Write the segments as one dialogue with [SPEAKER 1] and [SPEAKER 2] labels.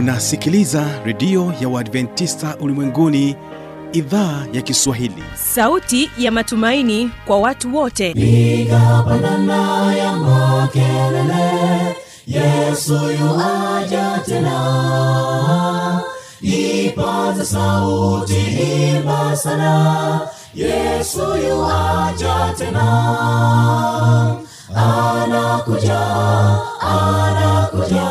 [SPEAKER 1] unasikiliza redio ya uadventista ulimwenguni idhaa ya kiswahili.
[SPEAKER 2] Sauti ya matumaini kwa watu wote.
[SPEAKER 3] Piga pandana ya makelele yesu yuaja tena. Ipaza sauti imba sana yesu yuaja tena. Anakuja anakuja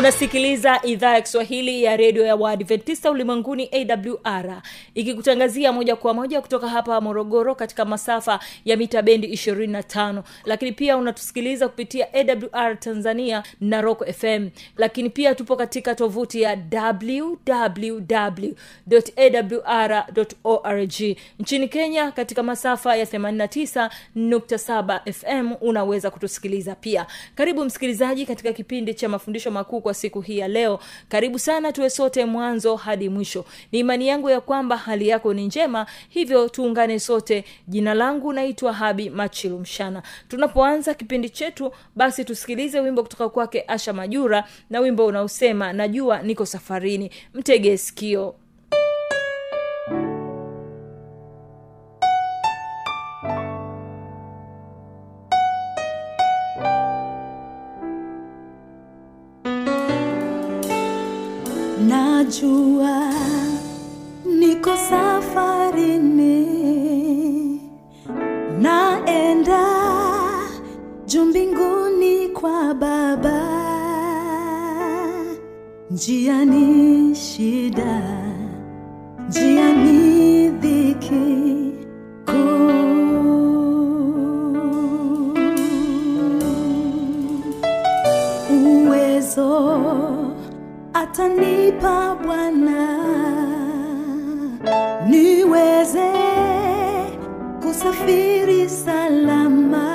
[SPEAKER 2] unasikiliza idhaa ya kiswahili ya redio ya waadventista ulimwenguni awr ikikutangazia moja kwa moja kutoka hapa morogoro katika masafa ya mita bendi 25 lakini pia unatusikiliza kupitia awr tanzania na rock fm lakini pia tupo katika tovuti ya wwwawr org. Nchini kenya katika masafa ya 89.7 fm unaweza kutusikiliza pia. Karibu msikilizaji katika kipindi cha mafundisho makuu siku hii ya leo. Karibu sana tuwe sote mwanzo hadi mwisho. Ni imani yangu ya kwamba hali yako ni njema hivyo tuungane sote. Jina langu naitwa habi machilu mshana. Tunapoanza kipindi chetu basi tusikilize wimbo kutoka kwake asha majura na wimbo unaosema najua niko safarini. Mtege sikio
[SPEAKER 4] njiani shida njia ni dhiki kuu. Uwezo atanipa Bwana niweze kusafiri salama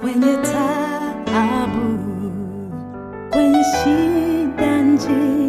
[SPEAKER 4] kwenye shida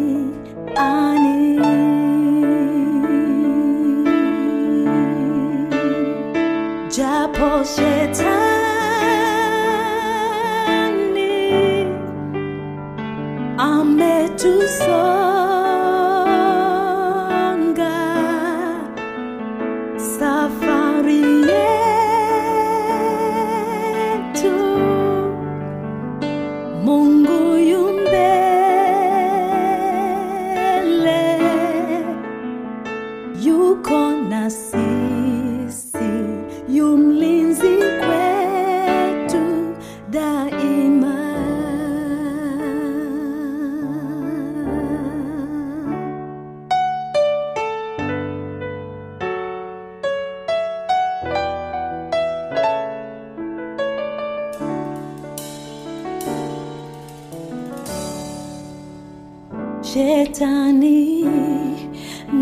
[SPEAKER 4] shetani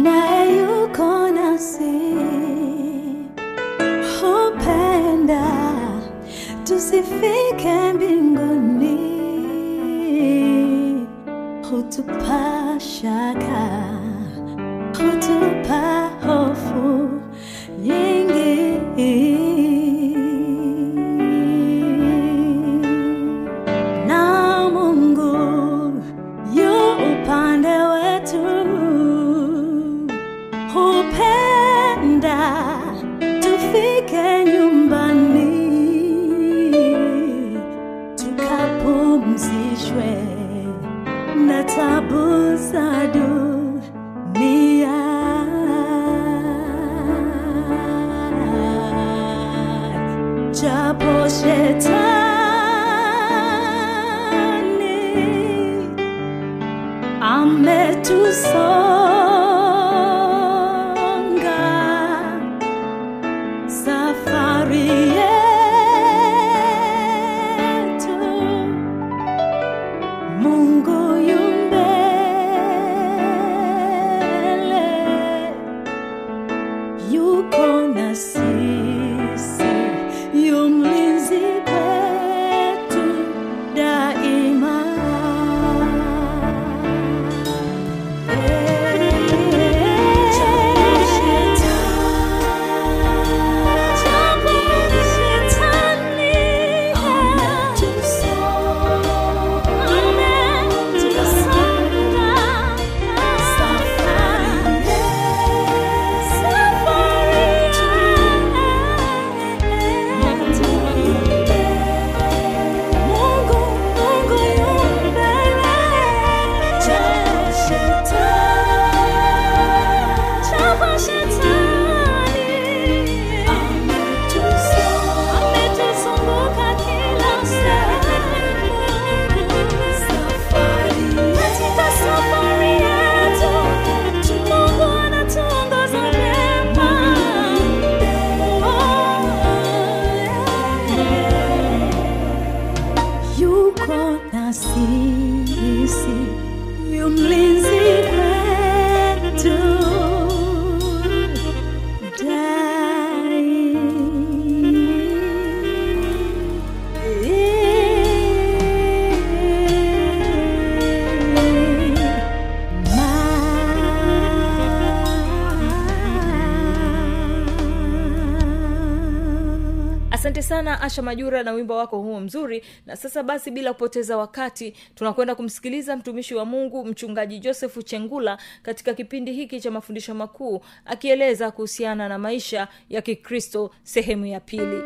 [SPEAKER 4] naye yuko nasi. Hupenda tusifike disse e
[SPEAKER 2] o mlenzi asha majura na wimbo wako huo mzuri. Na sasa basi bila kupoteza wakati tunakwenda kumsikiliza mtumishi wa mungu mchungaji josefu chengula katika kipindi hiki cha mafundisho makuu akieleza kuhusiana na maisha ya kikristo sehemu ya pili.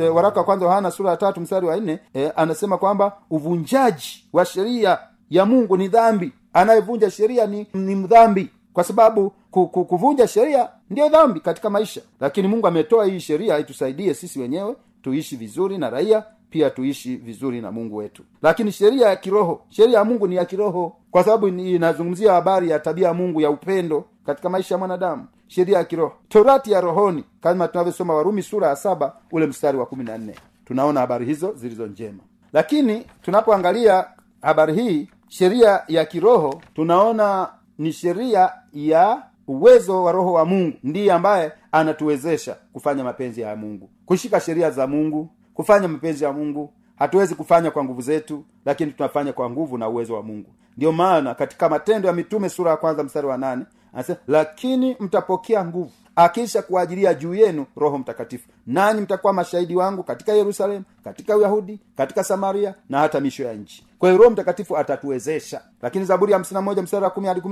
[SPEAKER 5] E, waraka wa kwanza wa Yohana sura ya tatu mstari wa nne e, anasema kwamba uvunjaji wa sheria ya mungu ni dhambi anayevunja sheria ni, ni mdhambi. Kwa sababu ku, ku, kuvunja sheria ndiyo dhambi katika maisha. Lakini mungu ametoa hii sheria itusaidie sisi wenyewe tuishi vizuri na raia pia tuishi vizuri na mungu wetu. Lakini sheria ya kiroho sheria ya mungu ni ya kiroho. Kwa sababu inazungumzia habari ya tabia ya mungu ya upendo katika maisha ya mwanadamu. Sheria ya kiroho. Torati ya rohoni kama tunavyosoma warumi sura ya saba ule mstari wa kumi na nne. Tunaona habari hizo zilizo njema. Lakini tunapoangalia habari hii sheria ya kiroho tunaona ni sheria ya uwezo wa roho wa mungu. Ndiye ambaye anatuwezesha kufanya mapenzi ya mungu. Kushika sheria za mungu kufanya mapenzi ya mungu hatuwezi kufanya kwa nguvu zetu lakini tunafanya kwa nguvu na uwezo wa mungu. Ndio maana katika matendo ya mitume sura ya kwanza mstari wa nane anasema lakini mtapokea nguvu akisha kuajilia juu yenu roho mtakatifu. Nanyi mtakuwa mashahidi wangu katika yerusalemu katika uyahudi katika samaria na hata misho ya nchi. Kwa hiyo roho mtakatifu atatuwezesha. Lakini zaburi ya moja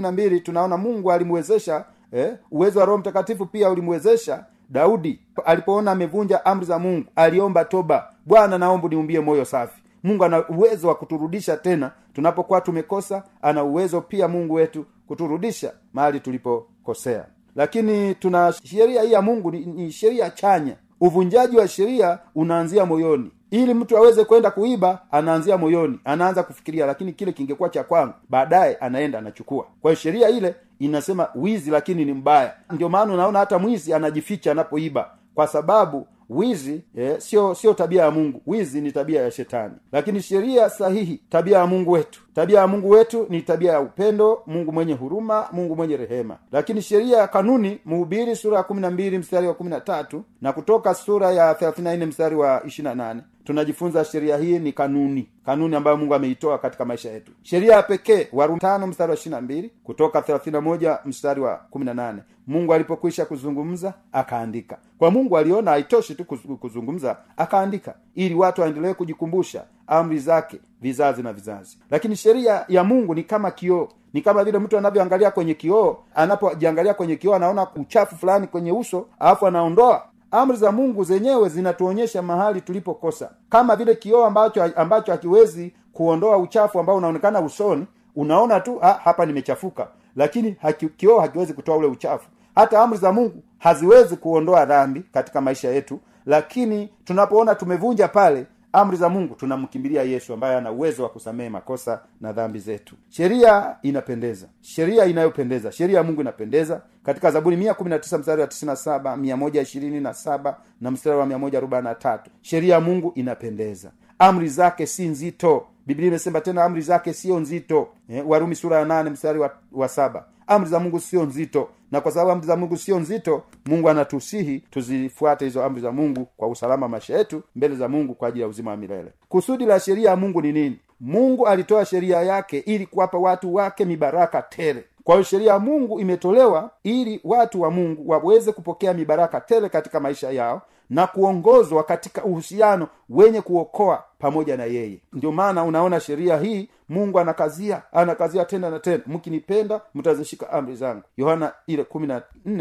[SPEAKER 5] wa mbili tunaona mungu alimwezesha eh, uwezo wa roho mtakatifu pia ulimwezesha daudi. Alipoona amevunja amri za mungu aliomba toba. Bwana naomba niumbie moyo safi. Mungu ana uwezo wa kuturudisha tena tunapokuwa tumekosa ana uwezo pia mungu wetu kuturudisha mahali tulipokosea lakini tuna sheria hii ya mungu ni, ni sheria chanya. Uvunjaji wa sheria unaanzia moyoni. Ili mtu aweze kwenda kuiba anaanzia moyoni. Anaanza kufikiria lakini kile kingekuwa cha kwangu baadaye anaenda anachukua. Kwa hiyo sheria ile inasema wizi lakini ni mbaya. Ndio maana unaona hata mwizi anajificha anapoiba. Kwa sababu wizi eh, sio sio tabia ya mungu. Wizi ni tabia ya shetani. Lakini sheria sahihi tabia ya mungu wetu. Tabia ya mungu wetu ni tabia ya upendo mungu mwenye huruma mungu mwenye rehema. Lakini sheria ya kanuni mhubiri sura ya kumi na mbili mstari wa kumi na tatu na kutoka sura ya thelathini na nne mstari wa ishirina nane tunajifunza sheria hii ni kanuni. Kanuni ambayo mungu ameitoa katika maisha yetu. Sheria ya pekee warumi mstari wa ishirina mbili kutoka thelathini moja mstari wa kumi na nane. Mungu alipokwisha kuzungumza akaandika. Kwa mungu aliona haitoshi tu kuzungumza akaandika ili watu waendelee kujikumbusha amri zake vizazi na vizazi. Lakini sheria ya mungu ni kama kioo. Ni kama vile mtu anavyoangalia kwenye kioo anapojiangalia kwenye kioo anaona uchafu fulani kwenye uso alafu anaondoa amri za mungu zenyewe zinatuonyesha mahali tulipokosa. Kama vile kioo ambacho ambacho hakiwezi kuondoa uchafu ambao unaonekana usoni unaona tu ha, hapa nimechafuka. Lakini haki, kioo hakiwezi kutoa ule uchafu. Hata amri za mungu haziwezi kuondoa dhambi katika maisha yetu. Lakini tunapoona tumevunja pale amri za mungu tunamkimbilia yesu ambaye ana uwezo wa kusamehe makosa na dhambi zetu. Sheria inapendeza. Sheria inayopendeza. Sheria ya mungu inapendeza. Katika zaburi mia kumi na tisa mstari wa tisini na saba mia moja ishirini na saba na mstari wa mia moja arobaini na tatu sheria ya mungu inapendeza. Amri zake si nzito. Biblia imesema tena amri zake sio nzito. Eh, warumi sura ya nane mstari wa, wa saba. Amri za mungu sio nzito na kwa sababu amri za mungu sio nzito mungu anatusihi tuzifuate hizo amri za mungu kwa usalama maisha yetu mbele za mungu kwa ajili ya uzima wa milele. Kusudi la sheria ya mungu ni nini? Mungu alitoa sheria yake ili kuwapa watu wake mibaraka tele. Kwa hiyo sheria ya mungu imetolewa ili watu wa mungu waweze kupokea mibaraka tele katika maisha yao na kuongozwa katika uhusiano wenye kuokoa pamoja na yeye. Ndio maana unaona sheria hii mungu anakazia anakazia tena na tena. Mkinipenda mtazishika amri zangu. Yohana ile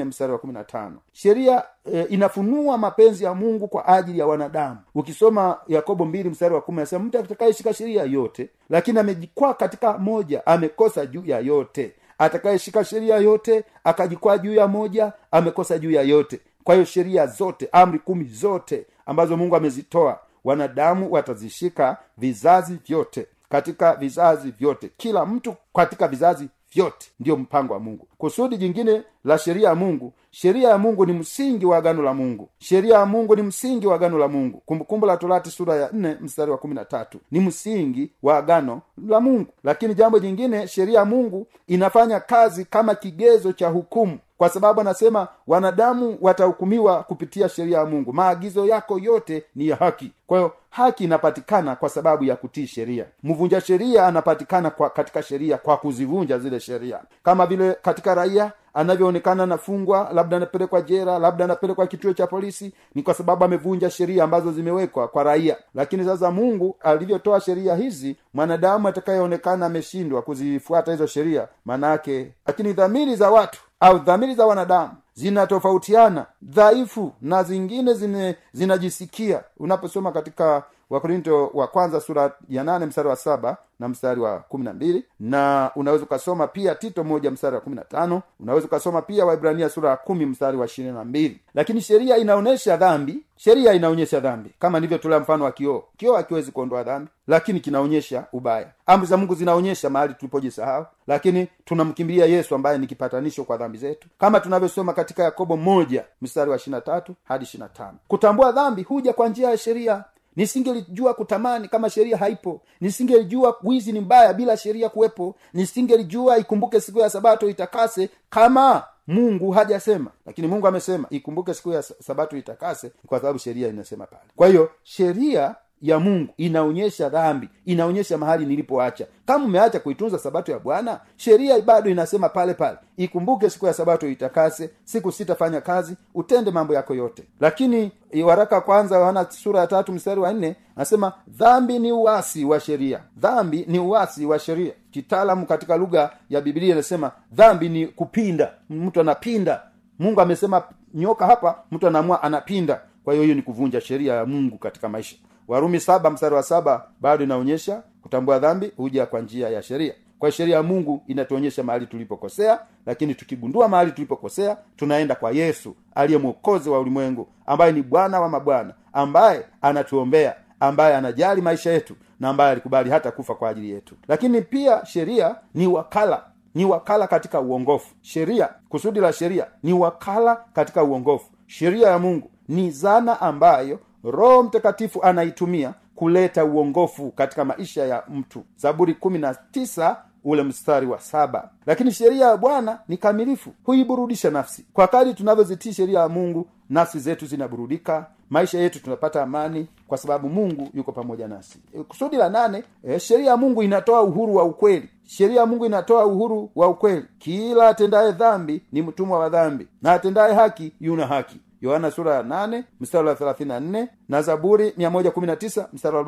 [SPEAKER 5] mstari wa sheria e, inafunua mapenzi ya mungu kwa ajili ya wanadamu. Ukisoma yakobo mstari wa kumi mtu atakayeshika sheria yote lakini amejikwaa katika moja amekosa juu ya yote. Atakayeshika sheria yote akajikwaa juu ya moja amekosa juu ya yote kwa hiyo sheria zote amri kumi zote ambazo mungu amezitoa wanadamu watazishika vizazi vyote katika vizazi vyote. Kila mtu katika vizazi vyote ndiyo mpango wa mungu. Kusudi jingine la sheria ya mungu sheria ya mungu ni msingi wa agano la mungu. Sheria ya mungu ni msingi wa agano la mungu. Kumbukumbu la torati sura ya nne mstari wa kumi na tatu ni msingi wa agano la mungu. Lakini jambo jingine sheria ya mungu inafanya kazi kama kigezo cha hukumu kwa sababu anasema wanadamu watahukumiwa kupitia sheria ya mungu. Maagizo yako yote ni ya haki. Kwa hiyo haki inapatikana kwa sababu ya kutii sheria. Mvunja sheria anapatikana kwa katika sheria kwa kuzivunja zile sheria. Kama vile katika raia anavyoonekana anafungwa labda anapelekwa jera labda anapelekwa kituo cha polisi ni kwa sababu amevunja sheria ambazo zimewekwa kwa raia. Lakini sasa mungu alivyotoa sheria hizi mwanadamu atakayeonekana ameshindwa kuzifuata hizo sheria maanaake lakini dhamiri za watu au dhamiri za wanadamu zinatofautiana dhaifu na zingine zine, zinajisikia. Unaposoma katika wakorinto wa kwanza sura ya nane mstari wa saba na mstari wa kumi na mbili. Na unaweza ukasoma pia tito moja mstari wa kumi na tano. Unaweza ukasoma pia waibrania sura ya kumi mstari wa ishirini na mbili. Lakini sheria inaonyesha dhambi. Sheria inaonyesha dhambi. Kama nilivyotolea mfano wa kioo. Kioo hakiwezi kuondoa dhambi. Lakini kinaonyesha ubaya. Amri za mungu zinaonyesha mahali tulipojisahau. Lakini tunamkimbilia yesu ambaye ni kipatanisho kwa dhambi zetu. Kama tunavyosoma katika yakobo moja mstari wa ishirina tatu hadi ishirina tano. Kutambua dhambi huja kwa njia ya sheria nisingelijua kutamani kama sheria haipo. Nisingelijua wizi ni mbaya bila sheria kuwepo. Nisingelijua ikumbuke siku ya sabato itakase kama mungu hajasema. Lakini mungu amesema ikumbuke siku ya sabato itakase kwa sababu sheria inasema pale. Kwa hiyo sheria ya mungu inaonyesha dhambi inaonyesha mahali nilipoacha. Kama umeacha kuitunza sabato ya bwana sheria bado inasema pale pale. Ikumbuke siku ya sabato itakase siku sitafanya kazi utende mambo yako yote. Lakini waraka kwanza wana sura ya tatu mstari wa nne anasema dhambi ni uwasi wa sheria. Dhambi ni uwasi wa sheria. Kitaalamu katika lugha ya biblia inasema dhambi ni kupinda. Mtu anapinda. Mungu amesema nyoka hapa mtu anaamua anapinda. Kwa hiyo hiyo ni kuvunja sheria ya mungu katika maisha warumi saba mstari wa saba bado inaonyesha kutambua dhambi huja kwa njia ya sheria. Kwa sheria ya mungu inatuonyesha mahali tulipokosea lakini tukigundua mahali tulipokosea tunaenda kwa yesu aliye mwokozi wa ulimwengu ambaye ni bwana wa mabwana ambaye anatuombea ambaye anajali maisha yetu na ambaye alikubali hata kufa kwa ajili yetu. Lakini pia sheria ni wakala ni wakala katika uongofu. Sheria kusudi la sheria ni wakala katika uongofu. Sheria ya mungu ni zana ambayo roho mtakatifu anaitumia kuleta uongofu katika maisha ya mtu. Zaburi kumi ule mstari wa saba. Lakini sheria ya bwana ni kamilifu huiburudisha nafsi. Kwa kadi tunavyozitii sheria ya mungu nafsi zetu zinaburudika maisha yetu tunapata amani kwa sababu mungu yuko pamoja nasi. Kusudi la nane e, sheria ya mungu inatoa uhuru wa ukweli. Sheria ya mungu inatoa uhuru wa ukweli. Kila atendaye dhambi ni mtumwa wa dhambi na atendaye haki yuna haki yohana sura ya nane mstari wa thelathini na na zaburi mia moja kumi na tisa mstari wa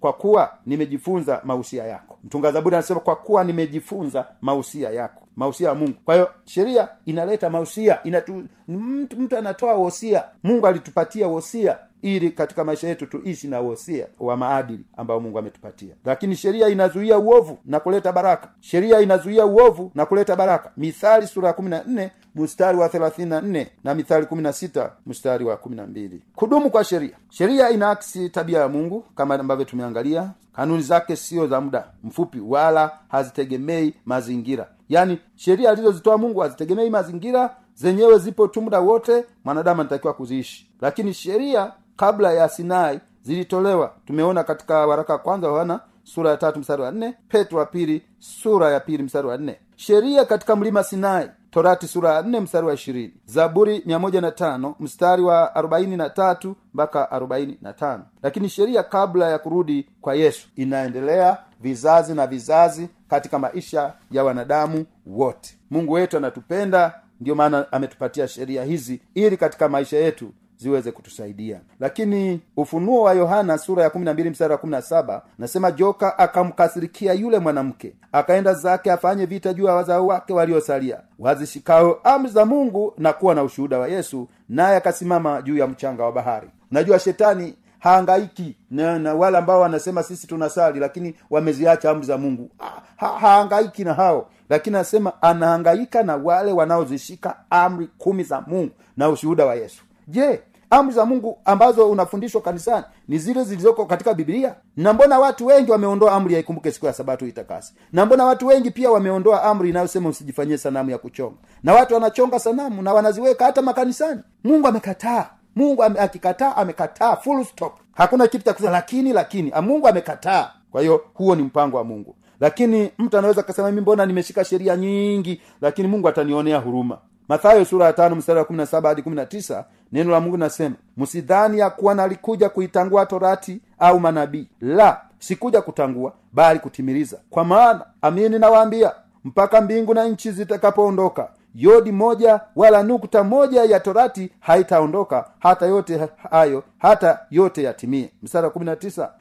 [SPEAKER 5] kwa kuwa nimejifunza mausia yako. Mtunga zaburi anasema kwa kuwa nimejifunza mausia yako mausia ya mungu. Kwa hiyo sheria inaleta mausia inatu mtu, mtu anatoa wosia. Mungu alitupatia wosia ili katika maisha yetu tuishi na wosia wa maadili ambao mungu ametupatia. Lakini sheria inazuia uovu na kuleta baraka. Sheria inazuia uovu na kuleta baraka. Mithali sura ya kumi na nne mstari wa thelathini na nne na mithali kumi na sita mstari wa kumi na mbili. Kudumu kwa sheria. Sheria inaakisi tabia ya mungu kama ambavyo tumeangalia. Kanuni zake sio za muda mfupi wala hazitegemei mazingira. Yaani sheria alizozitoa mungu hazitegemei mazingira zenyewe zipo tu muda wote mwanadamu anatakiwa kuziishi. Lakini sheria kabla ya sinai zilitolewa. Tumeona katika waraka kwanza yohana sura ya tatu mstari wa nne petro wa pili sura ya pili mstari wa nne. Sheria katika mlima sinai torati sura ya nne mstari wa ishirini. Zaburi mia moja na tano mstari wa arobaini na tatu mpaka arobaini na tano. Lakini sheria kabla ya kurudi kwa yesu inaendelea vizazi na vizazi katika maisha ya wanadamu wote. Mungu wetu anatupenda ndiyo maana ametupatia sheria hizi ili katika maisha yetu ziweze kutusaidia. Lakini ufunuo wa yohana sura ya kumi na mstari wa nasema joka akamkasirikia yule mwanamke akaenda zake afanye vita juu ya wazao wake waliosalia wazishikao amri za mungu na kuwa na ushuhuda wa yesu naye akasimama juu ya mchanga wa bahari. Najua shetani haangaiki na, na wale ambao wanasema sisi tunasali lakini wameziacha amri za mungu. Ha, haangaiki na hao. Lakini anasema anahangaika na wale wanaozishika amri kumi za mungu na ushuhuda wa yesu. Je amri za mungu ambazo unafundishwa kanisani ni zile zilizoko katika biblia? Na mbona watu wengi wameondoa amri? Yaikumbuke siku ya sabato itakasi na mbona watu wengi pia wameondoa amri inayosema usijifanyie sanamu ya kuchonga? Na watu wanachonga sanamu na wanaziweka hata makanisani. Mungu amekataa. Mungu ame, akikataa amekataa. Full stop. Hakuna kitu cha kusema lakini lakini. Mungu amekataa. Kwa hiyo huo ni mpango wa mungu. Lakini mtu anaweza akasema mi mbona nimeshika sheria nyingi lakini mungu atanionea huruma. Mathayo sura ya tano mstari wa kumi na saba hadi kumi na tisa neno la mungu linasema msidhani ya kuwa nalikuja kuitangua torati au manabii. La sikuja kutangua bali kutimiliza. Kwa maana amini nawaambia mpaka mbingu na nchi zitakapoondoka yodi moja wala nukta moja ya torati haitaondoka hata yote hayo hata yote yatimie.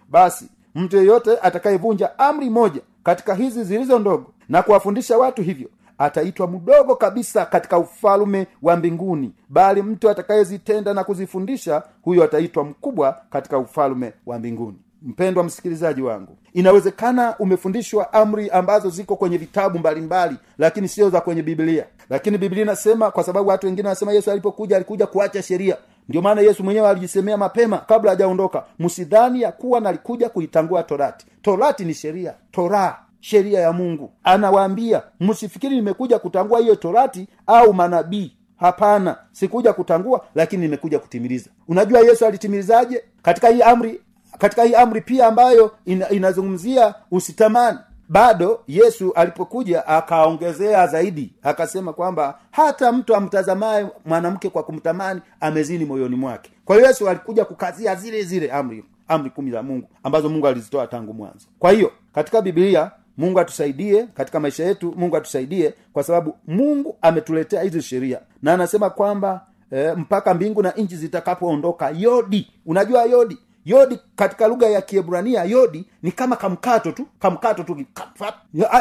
[SPEAKER 5] Basi mtu yeyote atakayevunja amri moja katika hizi zilizo ndogo na kuwafundisha watu hivyo ataitwa mdogo kabisa katika ufalume wa mbinguni bali mtu atakayezitenda na kuzifundisha huyo ataitwa mkubwa katika ufalume wa mbinguni. Mpendwa msikilizaji wangu inawezekana umefundishwa amri ambazo ziko kwenye vitabu mbalimbali lakini sio za kwenye biblia. Lakini biblia inasema kwa sababu watu wengine wanasema yesu alipokuja alikuja kuacha sheria. Ndio maana yesu mwenyewe alijisemea mapema kabla hajaondoka msidhani ya kuwa nalikuja kuitangua torati. Torati ni sheria. Toraa sheria ya mungu. Anawaambia msifikiri nimekuja kutangua hiyo torati au manabii. Hapana sikuja kutangua lakini nimekuja kutimiliza. Unajua yesu alitimilizaje katika hii amri katika hii amri pia ambayo ina, inazungumzia usitamani. Bado yesu alipokuja akaongezea zaidi akasema kwamba hata mtu amtazamaye mwanamke kwa kumtamani amezini moyoni mwake. Kwa hiyo yesu alikuja kukazia zile zile amri amri kumi za mungu ambazo mungu alizitoa tangu mwanzo. Kwa hiyo katika biblia mungu atusaidie katika maisha yetu mungu atusaidie kwa sababu mungu ametuletea hizi sheria. Na anasema kwamba e, mpaka mbingu na nchi zitakapoondoka yodi. Unajua yodi yodi katika lugha ya kiebrania yodi ni kama kamkato tu kamkato tu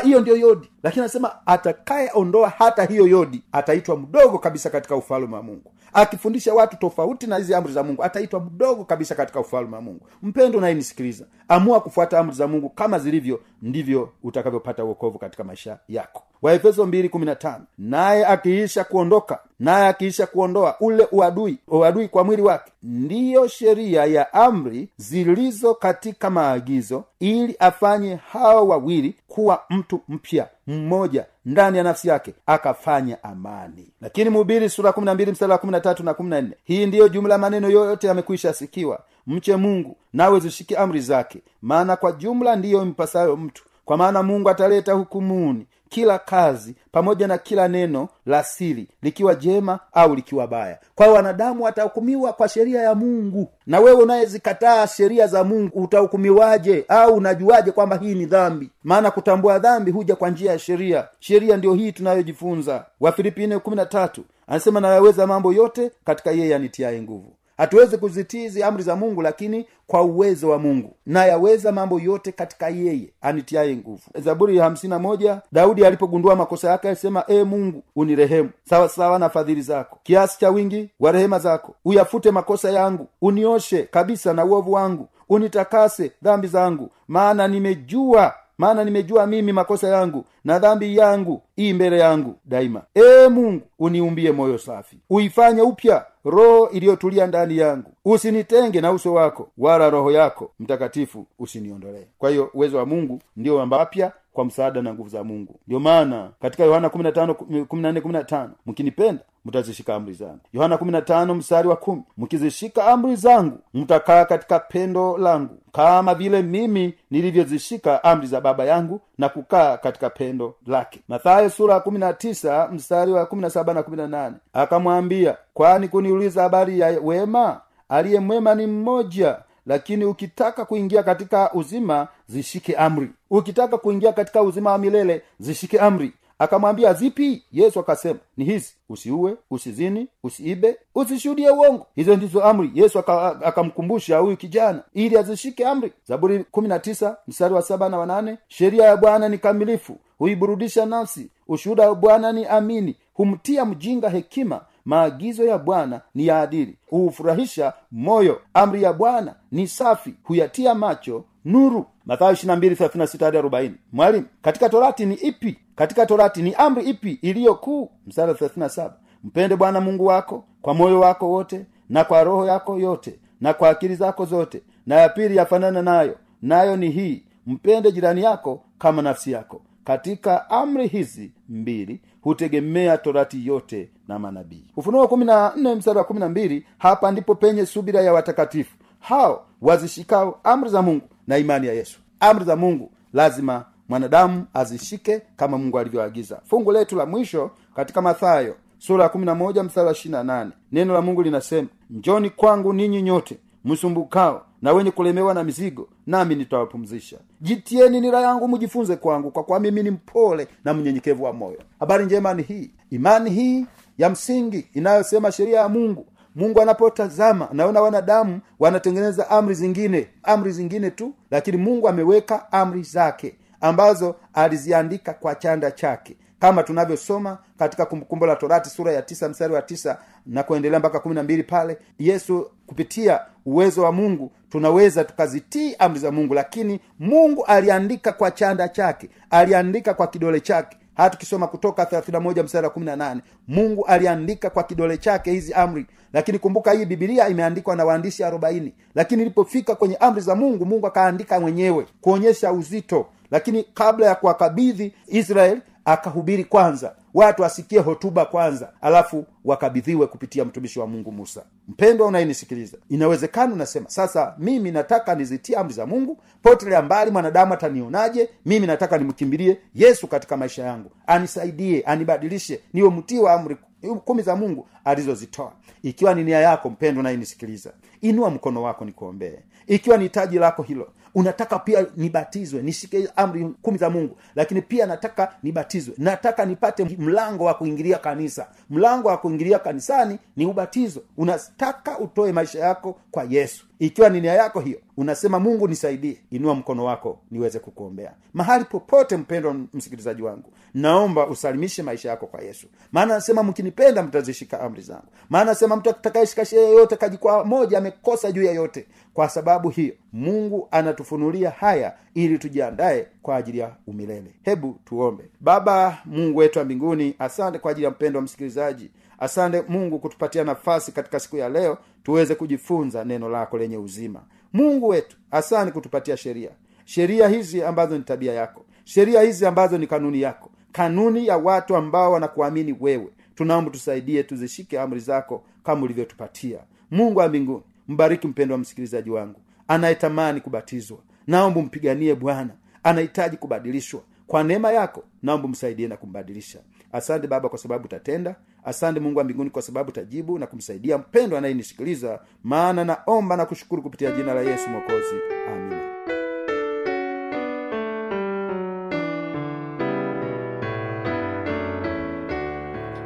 [SPEAKER 5] hiyo ndio yodi. Lakini anasema atakayeondoa hata hiyo yodi ataitwa mdogo kabisa katika ufalme wa mungu. Akifundisha watu tofauti na hizi amri za mungu ataitwa mdogo kabisa katika ufalme wa mungu. Mpendo nayenisikiliza amua kufuata amri za mungu kama zilivyo ndivyo utakavyopata uokovu katika maisha yako waefeso 215 naye akiisha kuondoka naye akiisha kuondoa ule uadui uadui kwa mwili wake ndiyo sheria ya amri zilizo katika maagizo ili afanye hawa wawili kuwa mtu mpya mmoja ndani ya nafsi yake akafanya amani. Lakini mhubiri sura 12 mstari wa 13 na 14 hii ndiyo jumla maneno yoyote yamekwisha sikiwa. Mche mungu nawe zishike amri zake. Maana kwa jumla ndiyo impasayo mtu. Kwa maana mungu ataleta hukumuni kila kazi pamoja na kila neno la siri likiwa jema au likiwa baya. Kwa hiyo wanadamu watahukumiwa kwa sheria ya mungu. Na wewe unayezikataa sheria za mungu utahukumiwaje? Au unajuaje kwamba hii ni dhambi? Maana kutambua dhambi huja kwa njia ya sheria. Sheria ndiyo hii tunayojifunza. Wafilipi tatu anasema nayaweza mambo yote katika yeye anitiaye nguvu hatuwezi kuzitii hizi amri za mungu lakini kwa uwezo wa mungu. Nayaweza mambo yote katika yeye anitiaye nguvu. Zaburi ya hamsini na moja daudi alipogundua makosa yake alisema ee mungu unirehemu. Sawa sawa na fadhili zako. Kiasi cha wingi wa rehema zako. Uyafute makosa yangu. Unioshe kabisa na uovu wangu. Unitakase dhambi zangu. Maana nimejua maana nimejua mimi makosa yangu na dhambi yangu ii mbele yangu daima. Ee mungu uniumbie moyo safi. Uifanye upya roho iliyotulia ndani yangu. Usinitenge na uso wako wala roho yako mtakatifu usiniondolee. Kwa hiyo uwezo wa mungu ndio ambapya kwa msaada na nguvu za mungu. Ndio maana katika yohana 15 mkinipenda mtazishika amri zangu. Yohana mstari wa mkizishika amri zangu mtakaa katika pendo langu kama vile mimi nilivyozishika amri za baba yangu na kukaa katika pendo lake. Mathayo sura ya mstari wa 17 na 18 akamwambia kwani kuniuliza habari ya wema? Aliye mwema ni mmoja lakini ukitaka kuingia katika uzima zishike amri. Ukitaka kuingia katika uzima wa milele zishike amri akamwambia zipi? Yesu akasema ni hizi. Usiue usizini usiibe usishuhudie uongo. Hizo ndizo amri. Yesu akamkumbusha huyu kijana ili azishike amri. Zaburi mstari wa saba na wanane sheria ya bwana ni kamilifu huiburudisha nafsi. Ushuhuda wa bwana ni amini humtia mjinga hekima. Maagizo ya bwana ni ya adili huufurahisha moyo. Amri ya bwana ni safi huyatia macho nuru. Mathayo mwalimu katika torati ni ipi? Katika torati ni amri ipi iliyo kuu? Mpende bwana mungu wako kwa moyo wako wote na kwa roho yako yote na kwa akili zako zote. Na ya pili yafanana nayo nayo ni hii mpende jirani yako kama nafsi yako. Katika amri hizi mbili hutegemea torati yote na manabii. Ufunuo wa hapa ndipo penye subira ya watakatifu. Hao wazishikao amri za mungu na imani ya yesu. Amri za mungu lazima mwanadamu azishike kama mungu alivyoagiza fungu letu la mwisho katika mathayo sura ya mstari neno la mungu linasema njoni kwangu ninyi nyote msumbukao na wenye kulemewa na mizigo nami nitawapumzisha. Jitieni nira yangu mjifunze kwangu kwa kuwa mimi ni mpole na mnyenyekevu wa moyo. Habari njema ni hii. Imani hii ya msingi inayosema sheria ya mungu mungu anapotazama anaona wanadamu wanatengeneza amri zingine amri zingine tu lakini mungu ameweka amri zake ambazo aliziandika kwa chanda chake. Kama tunavyosoma katika kumbukumbu la torati sura ya tisa mstari wa tisa na kuendelea mpaka kumi na mbili pale yesu kupitia uwezo wa mungu tunaweza tukazitii amri za mungu lakini mungu aliandika kwa chanda chake aliandika kwa kidole chake hata tukisoma kutoka 31 mstari wa 18 mungu aliandika kwa kidole chake hizi amri. Lakini kumbuka hii bibilia imeandikwa na waandishi 40 lakini ilipofika kwenye amri za mungu mungu akaandika mwenyewe kuonyesha uzito. Lakini kabla ya kuwakabidhi israeli akahubiri kwanza. Watu asikie hotuba kwanza alafu wakabidhiwe kupitia mtumishi wa mungu musa. Mpendwa unayenisikiliza inawezekana unasema sasa mimi nataka nizitie amri za mungu potelea mbali mwanadamu atanionaje? Mimi nataka nimkimbilie yesu katika maisha yangu. Anisaidie anibadilishe niwe mtii wa amri kumi za mungu alizozitoa. Ikiwa ni nia yako mpendwa unayenisikiliza inua mkono wako nikuombee. Ikiwa ni taji lako hilo unataka pia nibatizwe nishike amri kumi za mungu lakini pia nataka nibatizwe. Nataka nipate mlango wa kuingilia kanisa. Mlango wa kuingilia kanisani ni ubatizo. Unataka utoe maisha yako kwa yesu. Ikiwa ni nia yako hiyo unasema mungu nisaidie. Inua mkono wako niweze kukuombea. Mahali popote mpendwa msikilizaji wangu naomba usalimishe maisha yako kwa yesu. Maana anasema mkinipenda mtazishika amri zangu. Maana anasema mtu atakayeshika sheria yoyote kajikwaa moja amekosa juu ya yote. Kwa sababu hiyo mungu anatufunulia haya ili tujiandae kwa ajili ya umilele. Hebu tuombe. Baba mungu wetu wa mbinguni asante kwa ajili ya mpendo wa msikilizaji. Asante mungu kutupatia nafasi katika siku ya leo tuweze kujifunza neno lako lenye uzima. Mungu wetu asante kutupatia sheria. Sheria hizi ambazo ni tabia yako. Sheria hizi ambazo ni kanuni yako. Kanuni ya watu ambao wanakuamini wewe. Tunaomba tusaidie tuzishike amri zako kama ulivyotupatia. Mungu wa mbinguni mbariki mpendo wa msikilizaji wangu anayetamani kubatizwa. Naomba mpiganie bwana. Anahitaji kubadilishwa. Kwa neema yako naomba msaidie na kumbadilisha. Asante baba kwa sababu utatenda. Asante mungu wa mbinguni kwa sababu tajibu na kumsaidia mpendo anayenisikiliza maana naomba na kushukuru kupitia jina la yesu mwokozi. Amina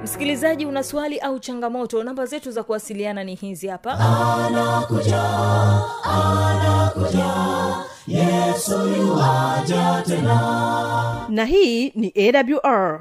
[SPEAKER 2] msikilizaji una swali au changamoto? Namba zetu za kuwasiliana ni hizi hapa.
[SPEAKER 3] Anakuja anakuja yesu tena.
[SPEAKER 6] Na hii ni awr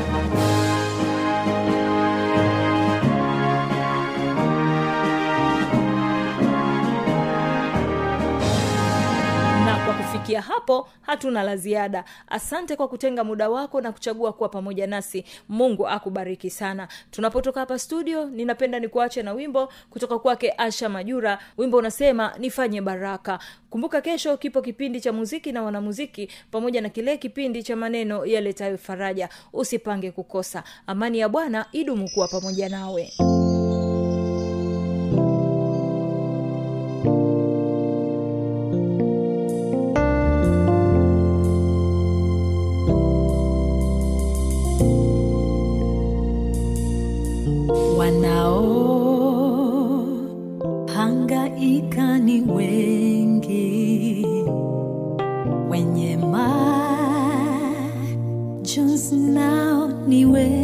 [SPEAKER 2] kufikia hapo hatuna la ziada. Asante kwa kutenga muda wako na kuchagua kuwa pamoja nasi. Mungu akubariki sana. Tunapotoka hapa studio ninapenda nikuache na wimbo kutoka kwake asha majura. Wimbo unasema nifanye baraka. Kumbuka kesho kipo kipindi cha muziki na wanamuziki pamoja na kile kipindi cha maneno yaletayo faraja. Usipange kukosa. Amani ya bwana idumu kuwa pamoja nawe
[SPEAKER 4] nao ni